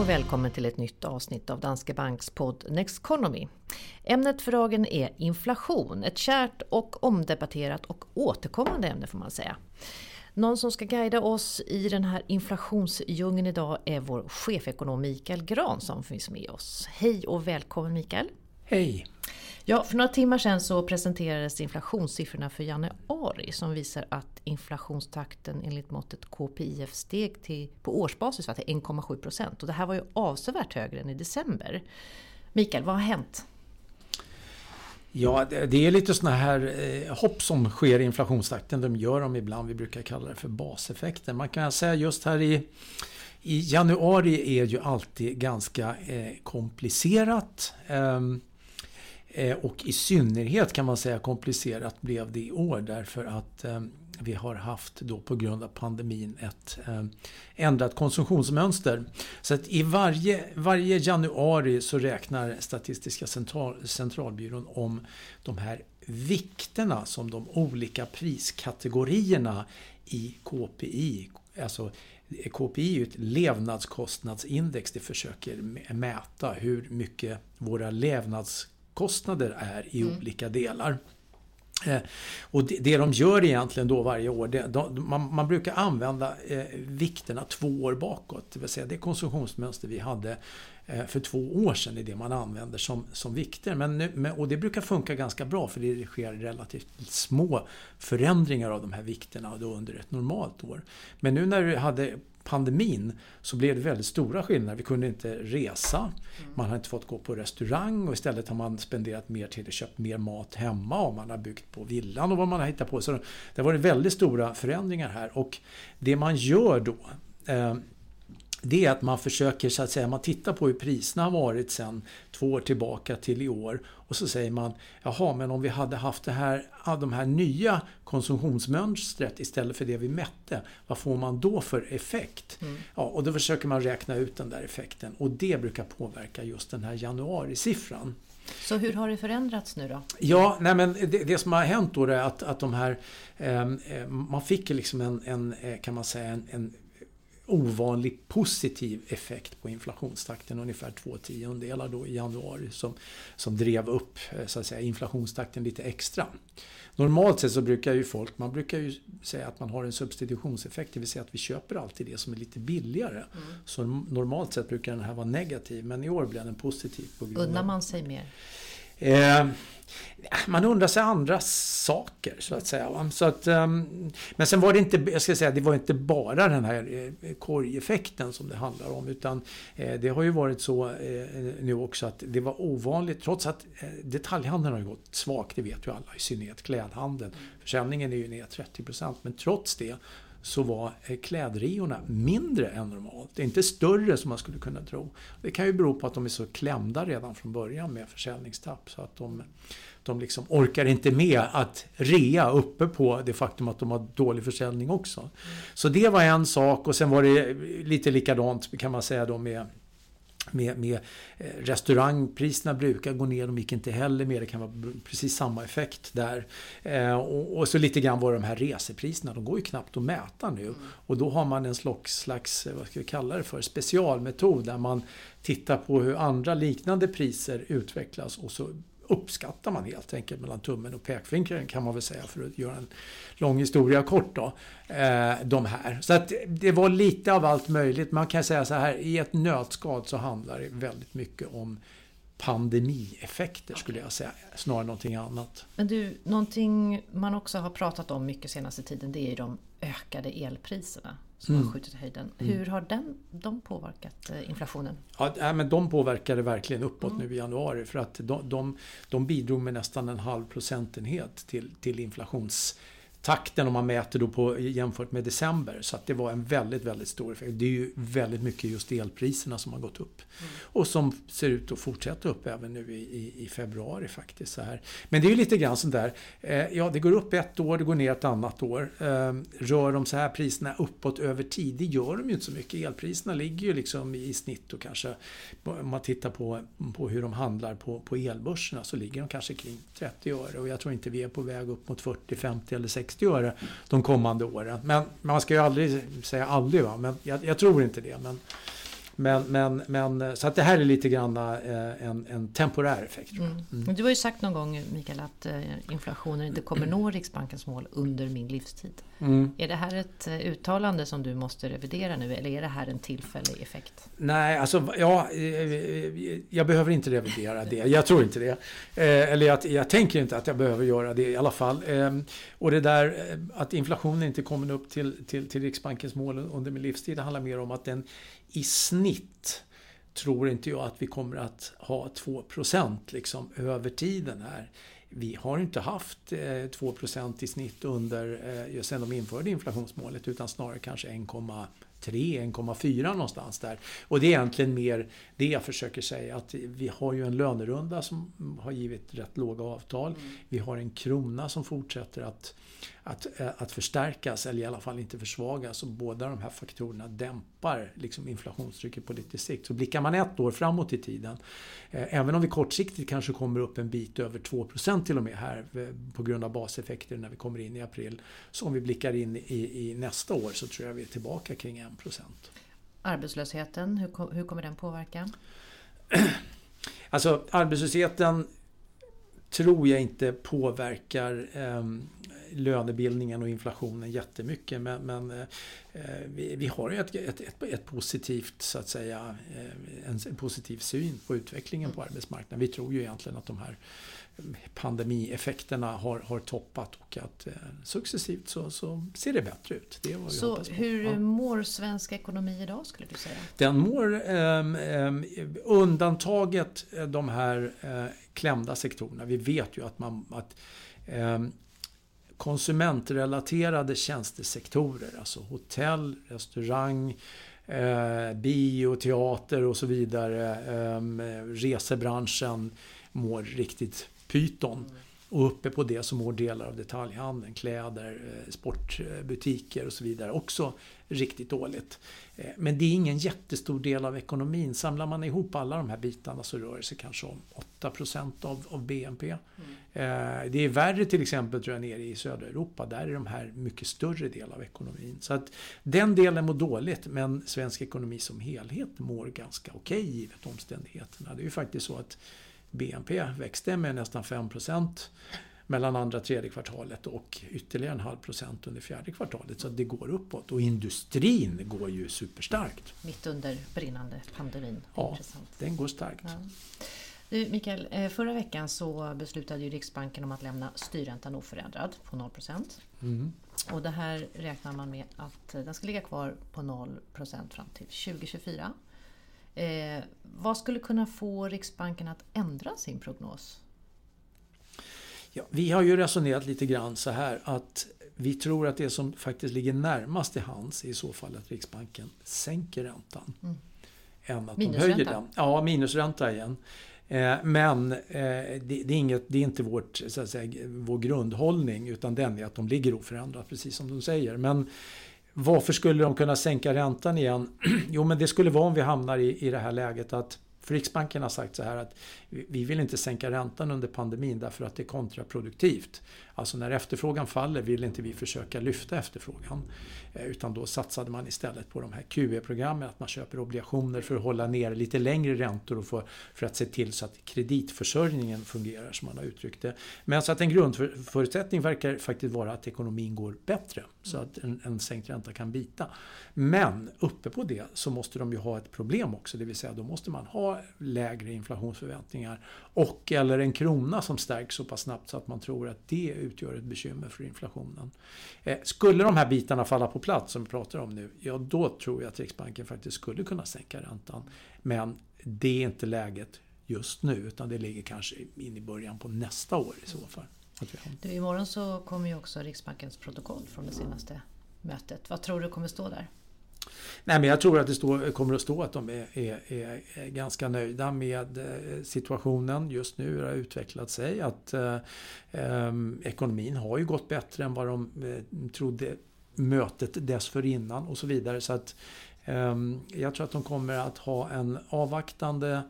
och välkommen till ett nytt avsnitt av Danske Banks podd Next Economy. Ämnet för dagen är inflation, ett kärt och omdebatterat och återkommande ämne får man säga. Någon som ska guida oss i den här inflationsdjungeln idag är vår chefekonom Mikael Gran som finns med oss. Hej och välkommen Mikael! Hej! Ja, för några timmar sedan så presenterades inflationssiffrorna för januari som visar att inflationstakten enligt måttet KPIF steg till, på årsbasis var till 1,7 procent. Och det här var ju avsevärt högre än i december. Mikael, vad har hänt? Ja, det är lite sådana här eh, hopp som sker i inflationstakten. De gör dem ibland. Vi brukar kalla det för baseffekter. Man kan säga just här i, i januari är ju alltid ganska eh, komplicerat. Eh, och i synnerhet kan man säga komplicerat blev det i år därför att eh, vi har haft då på grund av pandemin ett eh, ändrat konsumtionsmönster. Så att i varje, varje januari så räknar Statistiska central, centralbyrån om de här vikterna som de olika priskategorierna i KPI, alltså KPI är ett levnadskostnadsindex. Det försöker mäta hur mycket våra levnads kostnader är i mm. olika delar. Eh, och det, det de gör egentligen då varje år, det, de, man, man, brukar använda eh, vikterna två år bakåt. Det vill säga det konsumtionsmönster vi hade eh, för två år sedan är det man använder som, som vikter. Men nu, och det brukar funka ganska bra för det sker relativt små förändringar av de här vikterna då under ett normalt år. Men nu när vi hade pandemin så blev det väldigt stora skillnader. Vi kunde inte resa, man har inte fått gå på restaurang och istället har man spenderat mer tid och köpt mer mat hemma och man har byggt på villan och vad man har hittat på. Så det har varit väldigt stora förändringar här och det man gör då eh, det är att man försöker så att säga, man tittar på hur priserna har varit sedan två år tillbaka till i år och så säger man jaha men om vi hade haft det här, de här nya konsumtionsmönstret istället för det vi mätte, vad får man då för effekt? Mm. Ja, och då försöker man räkna ut den där effekten och det brukar påverka just den här januarisiffran. Så hur har det förändrats nu då? Ja, nej men det, det som har hänt då är att, att de här, ehm, eh, man fick liksom en, en, eh, kan man säga, en, en ovanligt positiv effekt på inflationstakten, ungefär två tiondelar då i januari som, som drev upp eh, så att säga, inflationstakten lite extra. Normalt sett så brukar ju folk, man brukar ju säga att man har en substitutionseffekt, det vill säga att vi köper alltid det som är lite billigare. Mm. Så normalt sett brukar den här vara negativ, men i år blev den positiv. Unnar man sig mer? Eh, man undrar sig andra saker så att säga. Så att, ehm, men sen var det inte, jag ska säga, det var inte bara den här eh, korgeffekten som det handlar om. Utan eh, det har ju varit så eh, nu också att det var ovanligt, trots att eh, detaljhandeln har gått svagt, det vet ju alla, i synnerhet klädhandeln. Försäljningen är ju ner 30% men trots det så var eh, klädriorna mindre än normalt. Det är inte större som man skulle kunna tro. Det kan ju bero på att de är så klämda redan från början med försäljningstapp så att de, de liksom orkar inte med att rea uppe på det faktum att de har dålig försäljning också. Så det var en sak och sen var det lite likadant kan man säga då med med, med eh, restaurangpriserna brukar gå ner, de gick inte heller mer. Det kan vara precis samma effekt där. Eh, och, och, så lite grann var de här resepriserna, de går ju knappt att mäta nu. Mm. Och då har man en slags, vad ska vi kalla det för, specialmetod där man tittar på hur andra liknande priser utvecklas och så uppskattar man helt enkelt mellan tummen och pekfingret kan man väl säga för att göra en lång historia kort då. Eh, de här. Så att det var lite av allt möjligt. Man kan säga så här, i ett nötskal så handlar det väldigt mycket om pandemieffekter skulle jag säga, snarare någonting annat. Men du, någonting man också har pratat om mycket senaste tiden det är ju de ökade elpriserna som mm. har skjutit i höjden. Mm. Hur har den, de påverkat eh, inflationen? Ja, men de påverkade verkligen uppåt mm. nu i januari för att de, de, de bidrog med nästan en halv procentenhet till, till inflations takten om man mäter då på, jämfört med december. Så att det var en väldigt, väldigt stor effekt. Det är ju väldigt mycket just elpriserna som har gått upp. Mm. Och som ser ut att fortsätta upp även nu i, i, i, februari faktiskt. Så här. Men det är ju lite grann sånt där. Eh, ja, det går upp ett år, det går ner ett annat år. Eh, rör de så här priserna uppåt över tid? Det gör de ju inte så mycket. Elpriserna ligger ju liksom i snitt och kanske om man tittar på, på hur de handlar på, på elbörserna så ligger de kanske kring 30 öre. Och jag tror inte vi är på väg upp mot 40, 50 eller 60 60 öre de kommande åren. Men man ska ju aldrig säga aldrig, va? men jag, jag tror inte det. Men, men, men, men, så att det här är lite grann eh, en, en temporär effekt. Mm. Mm. Du har ju sagt någon gång Mikael att eh, inflationen inte kommer nå Riksbankens mål under min livstid. Mm. Är det här ett eh, uttalande som du måste revidera nu eller är det här en tillfällig effekt? Nej, alltså ja, jag behöver inte revidera det. Jag tror inte det. Eller jag, jag tänker inte att jag behöver göra det i alla fall. Ehm, och det där att inflationen inte kommer upp till, till, till Riksbankens mål under min livstid, det handlar mer om att den i snitt tror inte jag att vi kommer att ha 2% liksom över tiden här. Vi har inte haft eh, 2 i snitt under, eh, de införde inflationsmålet utan snarare kanske 1,3 1,4 någonstans där. Och det är egentligen mer det jag försöker säga att vi har ju en lönerunda som har givit rätt låga avtal. Mm. Vi har en krona som fortsätter att att, eh, att förstärkas eller i alla fall inte försvagas. Och båda de här faktorerna dämpar liksom inflationstrycket på lite sikt. Så blickar man ett år framåt i tiden, eh, även om vi kortsiktigt kanske kommer upp en bit över 2% till och med här eh, på grund av baseffekter när vi kommer in i april. Så om vi blickar in i, i nästa år så tror jag vi är tillbaka kring 1 Arbetslösheten, hur, hur kommer den påverka? Alltså arbetslösheten tror jag inte påverkar eh, lönebildningen och inflationen jättemycket. Men, men eh, vi, vi, har ju ett, ett, ett, ett, positivt, så att säga, eh, en, en, positiv syn på utvecklingen på arbetsmarknaden. Vi tror ju egentligen att de här pandemieffekterna har, har toppat och att eh, successivt så, så ser det bättre ut. Det så hur ja. mår svensk ekonomi idag skulle du säga? Den mår eh, eh, undantaget de här eh, klämda sektorerna. Vi vet ju att man att, konsumentrelaterade tjänstesektorer, alltså hotell, restaurang, eh, bio, teater och så vidare. Eh, resebranschen mår riktigt pyton. Och uppe på det så mår delar av detaljhandeln, kläder, eh, sportbutiker och så vidare också riktigt dåligt. Eh, men det är ingen jättestor del av ekonomin. Samlar man ihop alla de här bitarna så rör det sig kanske om 8 av, av BNP. Mm. Eh, det är värre till exempel tror jag nere i södra Europa. Där är de här mycket större del av ekonomin. Så att den delen mår dåligt men svensk ekonomi som helhet mår ganska okej okay, givet omständigheterna. Det är ju faktiskt så att BNP växte med nästan 5% mellan andra och tredje kvartalet och ytterligare en halv procent under fjärde kvartalet. Så det går uppåt och industrin går ju superstarkt. Mitt under brinnande pandemin. Ja, den går starkt. Ja. Du, Mikael, eh, förra veckan så beslutade ju Riksbanken om att lämna styrräntan oförändrad på 0 mm. Och det här räknar man med att den ska ligga kvar på 0% fram till 2024. Eh, vad skulle kunna få Riksbanken att ändra sin prognos? Ja, vi har ju resonerat lite grann så här att vi tror att det som faktiskt ligger närmast i hands är i så fall att Riksbanken sänker räntan. Mm. Än att de höjer den. Ja, minusränta igen. Eh, men eh, det, är inget, det är inte vårt, så att säga, vår grundhållning utan den är att de ligger oförändrat precis som de säger. Men varför skulle de kunna sänka räntan igen? Jo men det skulle vara om vi hamnar i, i det här läget att för Riksbanken har sagt så här att vi vill inte sänka räntan under pandemin därför att det är kontraproduktivt. Alltså när efterfrågan faller vill inte vi försöka lyfta efterfrågan. Eh, utan då satsade man istället på de här QE-programmen, att man köper obligationer för att hålla ner lite längre räntor och för, för att se till så att kreditförsörjningen fungerar som man har uttryckt det. Men så att en grundförutsättning verkar faktiskt vara att ekonomin går bättre. Så att en, en sänkt ränta kan bita. Men uppe på det så måste de ju ha ett problem också, det vill säga då måste man ha lägre inflationsförväntningar och eller en krona som stärks så pass snabbt så att man tror att det utgör ett bekymmer för inflationen. Eh, skulle de här bitarna falla på plats som vi pratar om nu, ja då tror jag att Riksbanken faktiskt skulle kunna sänka räntan. Men det är inte läget just nu utan det ligger kanske in i början på nästa år i så fall. Du, imorgon så kommer ju också Riksbankens protokoll från det senaste mötet. Vad tror du kommer stå där? Nej, men jag tror att det står, kommer att stå att de är, är, är, ganska nöjda med eh, situationen just nu. Det har utvecklat sig. Att eh, eh, ekonomin har ju gått bättre än vad de eh, trodde mötet dessförinnan och så vidare. Så att eh, jag tror att de kommer att ha en avvaktande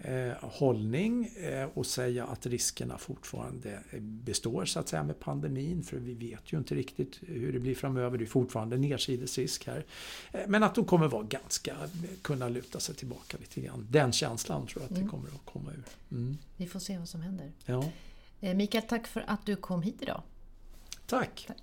eh, hållning eh, och säga att riskerna fortfarande består så att säga med pandemin. För vi vet ju inte riktigt hur det blir framöver. Det är fortfarande nedsidesrisk här. Eh, men att de kommer vara ganska, kunna luta sig tillbaka lite grann. Den känslan tror jag att det kommer att komma ur. Mm. Vi får se vad som händer. Ja. Eh, Mikael, tack för att du kom hit idag. Tack. tack.